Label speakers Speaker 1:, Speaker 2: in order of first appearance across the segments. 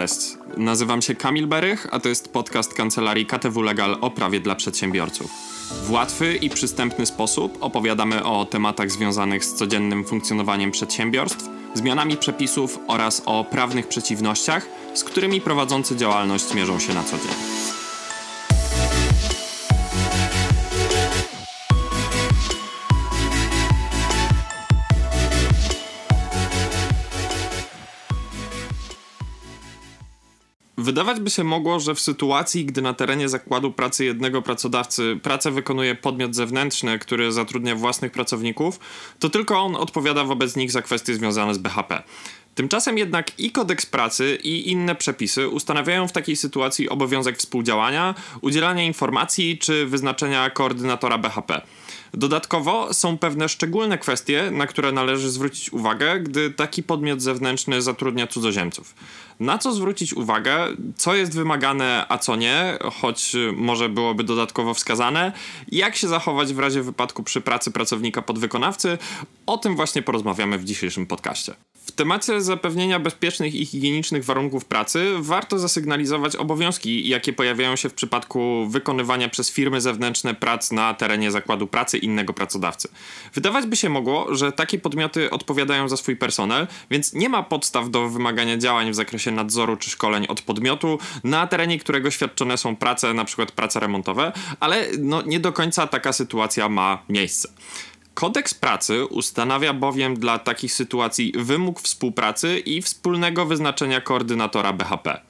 Speaker 1: Cześć, nazywam się Kamil Berych, a to jest podcast kancelarii KTW Legal o prawie dla przedsiębiorców. W łatwy i przystępny sposób opowiadamy o tematach związanych z codziennym funkcjonowaniem przedsiębiorstw, zmianami przepisów oraz o prawnych przeciwnościach, z którymi prowadzący działalność mierzą się na co dzień. Wydawać by się mogło, że w sytuacji, gdy na terenie zakładu pracy jednego pracodawcy pracę wykonuje podmiot zewnętrzny, który zatrudnia własnych pracowników, to tylko on odpowiada wobec nich za kwestie związane z BHP. Tymczasem jednak i kodeks pracy, i inne przepisy ustanawiają w takiej sytuacji obowiązek współdziałania, udzielania informacji czy wyznaczenia koordynatora BHP. Dodatkowo są pewne szczególne kwestie, na które należy zwrócić uwagę, gdy taki podmiot zewnętrzny zatrudnia cudzoziemców. Na co zwrócić uwagę, co jest wymagane, a co nie, choć może byłoby dodatkowo wskazane, jak się zachować w razie wypadku przy pracy pracownika podwykonawcy, o tym właśnie porozmawiamy w dzisiejszym podcaście. W temacie zapewnienia bezpiecznych i higienicznych warunków pracy warto zasygnalizować obowiązki, jakie pojawiają się w przypadku wykonywania przez firmy zewnętrzne prac na terenie zakładu pracy innego pracodawcy. Wydawać by się mogło, że takie podmioty odpowiadają za swój personel, więc nie ma podstaw do wymagania działań w zakresie nadzoru czy szkoleń od podmiotu, na terenie którego świadczone są prace, np. prace remontowe, ale no, nie do końca taka sytuacja ma miejsce. Kodeks pracy ustanawia bowiem dla takich sytuacji wymóg współpracy i wspólnego wyznaczenia koordynatora BHP.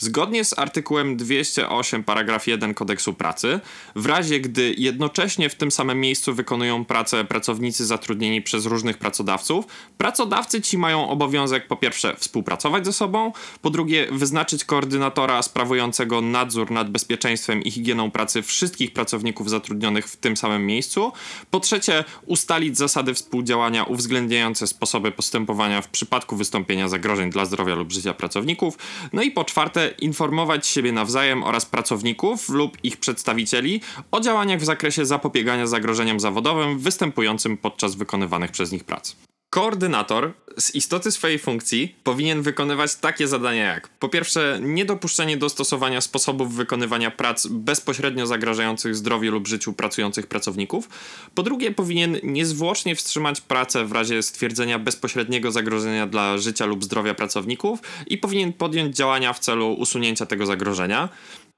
Speaker 1: Zgodnie z artykułem 208 paragraf 1 kodeksu pracy, w razie gdy jednocześnie w tym samym miejscu wykonują pracę pracownicy zatrudnieni przez różnych pracodawców, pracodawcy ci mają obowiązek po pierwsze współpracować ze sobą, po drugie wyznaczyć koordynatora sprawującego nadzór nad bezpieczeństwem i higieną pracy wszystkich pracowników zatrudnionych w tym samym miejscu, po trzecie ustalić zasady współdziałania uwzględniające sposoby postępowania w przypadku wystąpienia zagrożeń dla zdrowia lub życia pracowników, no i po czwarte informować siebie nawzajem oraz pracowników lub ich przedstawicieli o działaniach w zakresie zapobiegania zagrożeniom zawodowym występującym podczas wykonywanych przez nich prac. Koordynator z istoty swojej funkcji powinien wykonywać takie zadania jak po pierwsze niedopuszczenie do stosowania sposobów wykonywania prac bezpośrednio zagrażających zdrowiu lub życiu pracujących pracowników, po drugie powinien niezwłocznie wstrzymać pracę w razie stwierdzenia bezpośredniego zagrożenia dla życia lub zdrowia pracowników i powinien podjąć działania w celu usunięcia tego zagrożenia.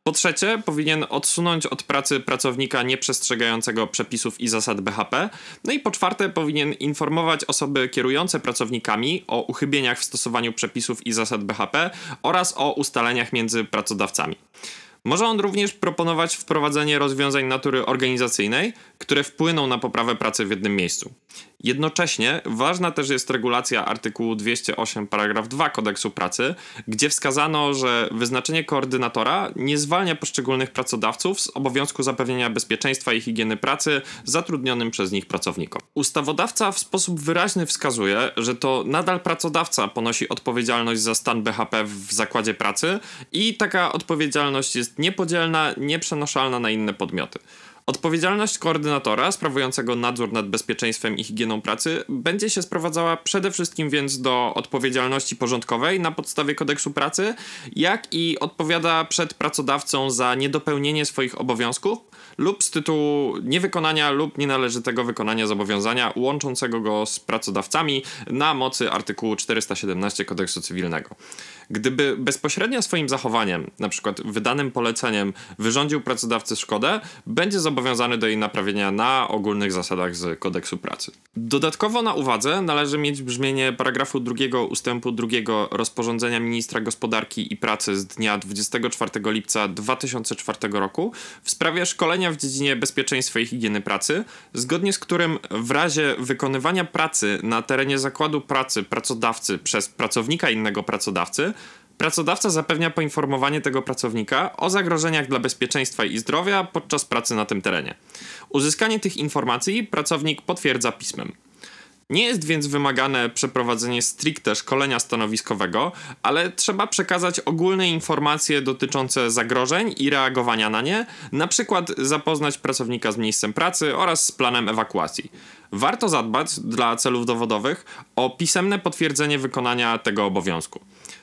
Speaker 1: Po trzecie, powinien odsunąć od pracy pracownika nieprzestrzegającego przepisów i zasad BHP. No i po czwarte, powinien informować osoby kierujące pracownikami o uchybieniach w stosowaniu przepisów i zasad BHP oraz o ustaleniach między pracodawcami. Może on również proponować wprowadzenie rozwiązań natury organizacyjnej, które wpłyną na poprawę pracy w jednym miejscu. Jednocześnie ważna też jest regulacja artykułu 208 paragraf 2 kodeksu pracy, gdzie wskazano, że wyznaczenie koordynatora nie zwalnia poszczególnych pracodawców z obowiązku zapewnienia bezpieczeństwa i higieny pracy zatrudnionym przez nich pracownikom. Ustawodawca w sposób wyraźny wskazuje, że to nadal pracodawca ponosi odpowiedzialność za stan BHP w zakładzie pracy i taka odpowiedzialność jest niepodzielna, nieprzenoszalna na inne podmioty. Odpowiedzialność koordynatora sprawującego nadzór nad bezpieczeństwem i higieną pracy będzie się sprowadzała przede wszystkim więc do odpowiedzialności porządkowej na podstawie kodeksu pracy, jak i odpowiada przed pracodawcą za niedopełnienie swoich obowiązków lub z tytułu niewykonania lub nienależytego wykonania zobowiązania łączącego go z pracodawcami na mocy artykułu 417 kodeksu cywilnego. Gdyby bezpośrednio swoim zachowaniem, na przykład wydanym poleceniem, wyrządził pracodawcy szkodę, będzie zobowiązany do jej naprawienia na ogólnych zasadach z kodeksu pracy. Dodatkowo na uwadze należy mieć brzmienie paragrafu drugiego ustępu drugiego rozporządzenia ministra gospodarki i pracy z dnia 24 lipca 2004 roku w sprawie szkolenia w dziedzinie bezpieczeństwa i higieny pracy, zgodnie z którym w razie wykonywania pracy na terenie zakładu pracy pracodawcy przez pracownika innego pracodawcy Pracodawca zapewnia poinformowanie tego pracownika o zagrożeniach dla bezpieczeństwa i zdrowia podczas pracy na tym terenie. Uzyskanie tych informacji pracownik potwierdza pismem. Nie jest więc wymagane przeprowadzenie stricte szkolenia stanowiskowego, ale trzeba przekazać ogólne informacje dotyczące zagrożeń i reagowania na nie, na przykład zapoznać pracownika z miejscem pracy oraz z planem ewakuacji. Warto zadbać dla celów dowodowych o pisemne potwierdzenie wykonania tego obowiązku.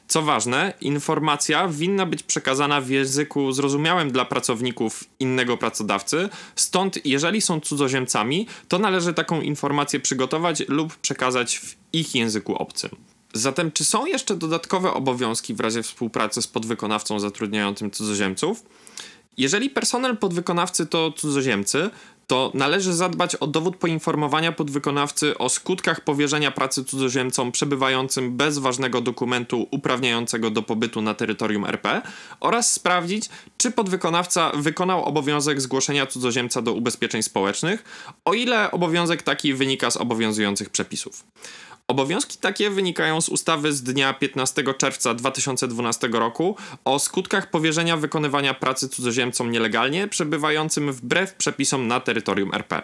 Speaker 1: Co ważne, informacja winna być przekazana w języku zrozumiałym dla pracowników innego pracodawcy, stąd jeżeli są cudzoziemcami, to należy taką informację przygotować lub przekazać w ich języku obcym. Zatem, czy są jeszcze dodatkowe obowiązki w razie współpracy z podwykonawcą zatrudniającym cudzoziemców? Jeżeli personel podwykonawcy to cudzoziemcy, to należy zadbać o dowód poinformowania podwykonawcy o skutkach powierzenia pracy cudzoziemcom przebywającym bez ważnego dokumentu uprawniającego do pobytu na terytorium RP oraz sprawdzić, czy podwykonawca wykonał obowiązek zgłoszenia cudzoziemca do ubezpieczeń społecznych, o ile obowiązek taki wynika z obowiązujących przepisów. Obowiązki takie wynikają z ustawy z dnia 15 czerwca 2012 roku o skutkach powierzenia wykonywania pracy cudzoziemcom nielegalnie przebywającym wbrew przepisom na terytorium RP.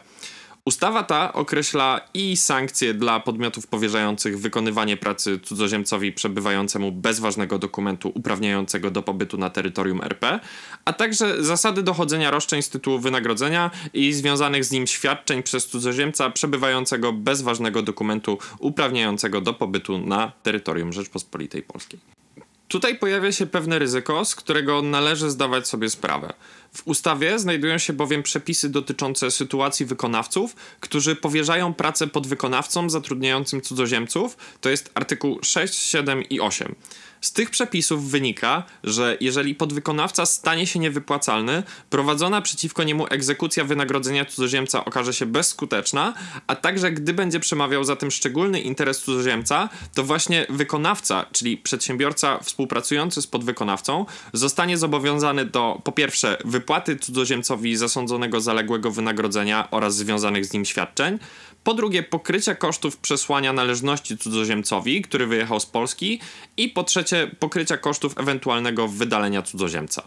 Speaker 1: Ustawa ta określa i sankcje dla podmiotów powierzających wykonywanie pracy cudzoziemcowi przebywającemu bez ważnego dokumentu uprawniającego do pobytu na terytorium RP, a także zasady dochodzenia roszczeń z tytułu wynagrodzenia i związanych z nim świadczeń przez cudzoziemca przebywającego bez ważnego dokumentu uprawniającego do pobytu na terytorium Rzeczpospolitej Polskiej. Tutaj pojawia się pewne ryzyko, z którego należy zdawać sobie sprawę. W ustawie znajdują się bowiem przepisy dotyczące sytuacji wykonawców, którzy powierzają pracę podwykonawcom zatrudniającym cudzoziemców, to jest artykuł 6, 7 i 8. Z tych przepisów wynika, że jeżeli podwykonawca stanie się niewypłacalny, prowadzona przeciwko niemu egzekucja wynagrodzenia cudzoziemca okaże się bezskuteczna, a także gdy będzie przemawiał za tym szczególny interes cudzoziemca, to właśnie wykonawca, czyli przedsiębiorca współpracujący z podwykonawcą, zostanie zobowiązany do po pierwsze wypłaty cudzoziemcowi zasądzonego zaległego wynagrodzenia oraz związanych z nim świadczeń, po drugie pokrycia kosztów przesłania należności cudzoziemcowi, który wyjechał z Polski i po trzecie pokrycia kosztów ewentualnego wydalenia cudzoziemca.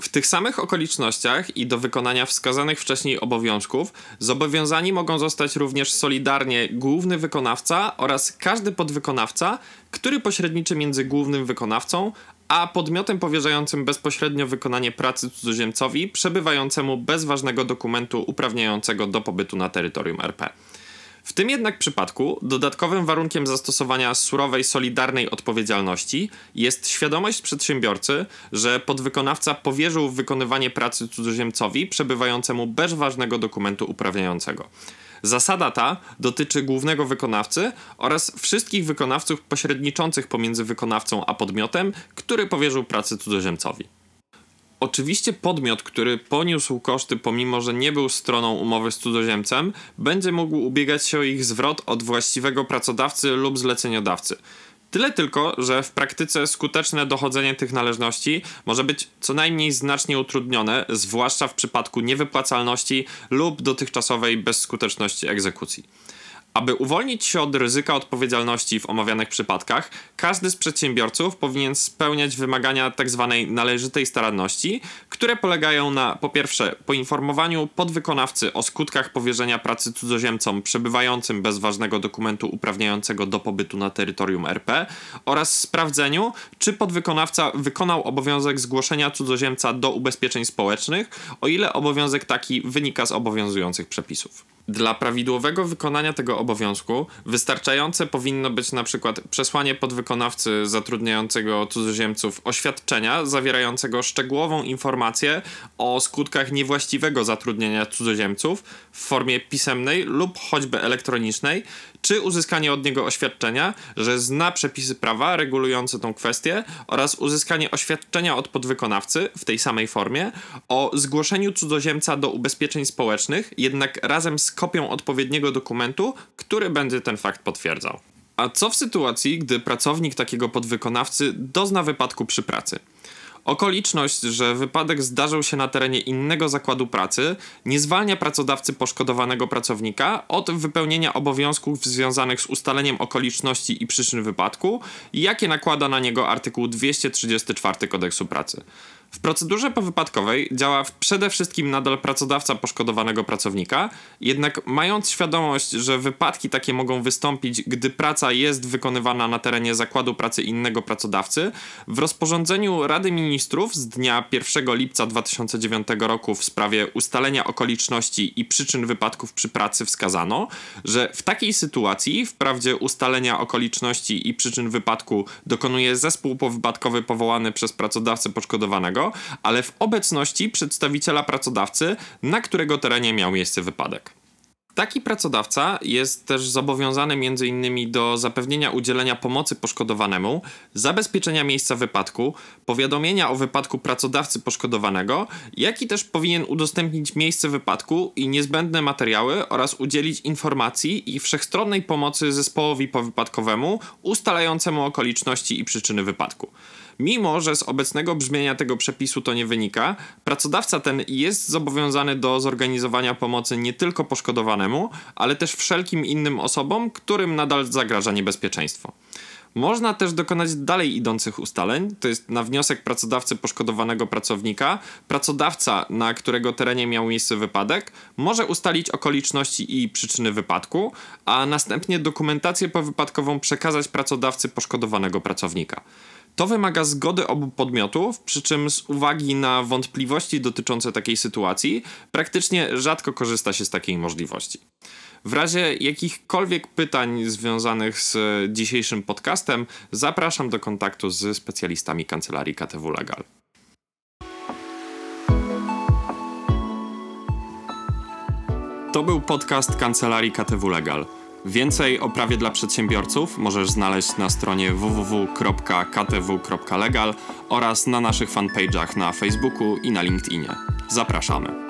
Speaker 1: W tych samych okolicznościach i do wykonania wskazanych wcześniej obowiązków zobowiązani mogą zostać również solidarnie główny wykonawca oraz każdy podwykonawca, który pośredniczy między głównym wykonawcą a podmiotem powierzającym bezpośrednio wykonanie pracy cudzoziemcowi przebywającemu bez ważnego dokumentu uprawniającego do pobytu na terytorium RP. W tym jednak przypadku dodatkowym warunkiem zastosowania surowej, solidarnej odpowiedzialności jest świadomość przedsiębiorcy, że podwykonawca powierzył wykonywanie pracy cudzoziemcowi przebywającemu bez ważnego dokumentu uprawniającego. Zasada ta dotyczy głównego wykonawcy oraz wszystkich wykonawców pośredniczących pomiędzy wykonawcą a podmiotem, który powierzył pracę cudzoziemcowi. Oczywiście podmiot, który poniósł koszty pomimo, że nie był stroną umowy z cudzoziemcem, będzie mógł ubiegać się o ich zwrot od właściwego pracodawcy lub zleceniodawcy. Tyle tylko, że w praktyce skuteczne dochodzenie tych należności może być co najmniej znacznie utrudnione, zwłaszcza w przypadku niewypłacalności lub dotychczasowej bezskuteczności egzekucji. Aby uwolnić się od ryzyka odpowiedzialności w omawianych przypadkach, każdy z przedsiębiorców powinien spełniać wymagania tzw. Tak należytej staranności, które polegają na po pierwsze poinformowaniu podwykonawcy o skutkach powierzenia pracy cudzoziemcom przebywającym bez ważnego dokumentu uprawniającego do pobytu na terytorium RP oraz sprawdzeniu, czy podwykonawca wykonał obowiązek zgłoszenia cudzoziemca do ubezpieczeń społecznych, o ile obowiązek taki wynika z obowiązujących przepisów. Dla prawidłowego wykonania tego obowiązku wystarczające powinno być na przykład przesłanie podwykonawcy zatrudniającego cudzoziemców oświadczenia zawierającego szczegółową informację o skutkach niewłaściwego zatrudnienia cudzoziemców w formie pisemnej lub choćby elektronicznej, czy uzyskanie od niego oświadczenia, że zna przepisy prawa regulujące tą kwestię oraz uzyskanie oświadczenia od podwykonawcy w tej samej formie o zgłoszeniu cudzoziemca do ubezpieczeń społecznych, jednak razem z kopią odpowiedniego dokumentu, który będzie ten fakt potwierdzał. A co w sytuacji, gdy pracownik takiego podwykonawcy dozna wypadku przy pracy? Okoliczność, że wypadek zdarzył się na terenie innego zakładu pracy, nie zwalnia pracodawcy poszkodowanego pracownika od wypełnienia obowiązków związanych z ustaleniem okoliczności i przyczyn wypadku, jakie nakłada na niego artykuł 234 kodeksu pracy. W procedurze powypadkowej działa przede wszystkim nadal pracodawca poszkodowanego pracownika, jednak mając świadomość, że wypadki takie mogą wystąpić, gdy praca jest wykonywana na terenie zakładu pracy innego pracodawcy, w rozporządzeniu Rady Ministrów z dnia 1 lipca 2009 roku w sprawie ustalenia okoliczności i przyczyn wypadków przy pracy wskazano, że w takiej sytuacji, wprawdzie ustalenia okoliczności i przyczyn wypadku dokonuje zespół powypadkowy powołany przez pracodawcę poszkodowanego, ale w obecności przedstawiciela pracodawcy, na którego terenie miał miejsce wypadek. Taki pracodawca jest też zobowiązany m.in. do zapewnienia udzielenia pomocy poszkodowanemu, zabezpieczenia miejsca wypadku, powiadomienia o wypadku pracodawcy poszkodowanego, jak i też powinien udostępnić miejsce wypadku i niezbędne materiały oraz udzielić informacji i wszechstronnej pomocy zespołowi powypadkowemu ustalającemu okoliczności i przyczyny wypadku. Mimo, że z obecnego brzmienia tego przepisu to nie wynika, pracodawca ten jest zobowiązany do zorganizowania pomocy nie tylko poszkodowanemu, ale też wszelkim innym osobom, którym nadal zagraża niebezpieczeństwo. Można też dokonać dalej idących ustaleń, to jest na wniosek pracodawcy poszkodowanego pracownika, pracodawca, na którego terenie miał miejsce wypadek, może ustalić okoliczności i przyczyny wypadku, a następnie dokumentację powypadkową przekazać pracodawcy poszkodowanego pracownika. To wymaga zgody obu podmiotów, przy czym z uwagi na wątpliwości dotyczące takiej sytuacji, praktycznie rzadko korzysta się z takiej możliwości. W razie jakichkolwiek pytań związanych z dzisiejszym podcastem, zapraszam do kontaktu z specjalistami kancelarii KTW Legal. To był podcast kancelarii KTW Legal. Więcej o prawie dla przedsiębiorców możesz znaleźć na stronie www.ktw.legal oraz na naszych fanpage'ach na Facebooku i na LinkedInie. Zapraszamy.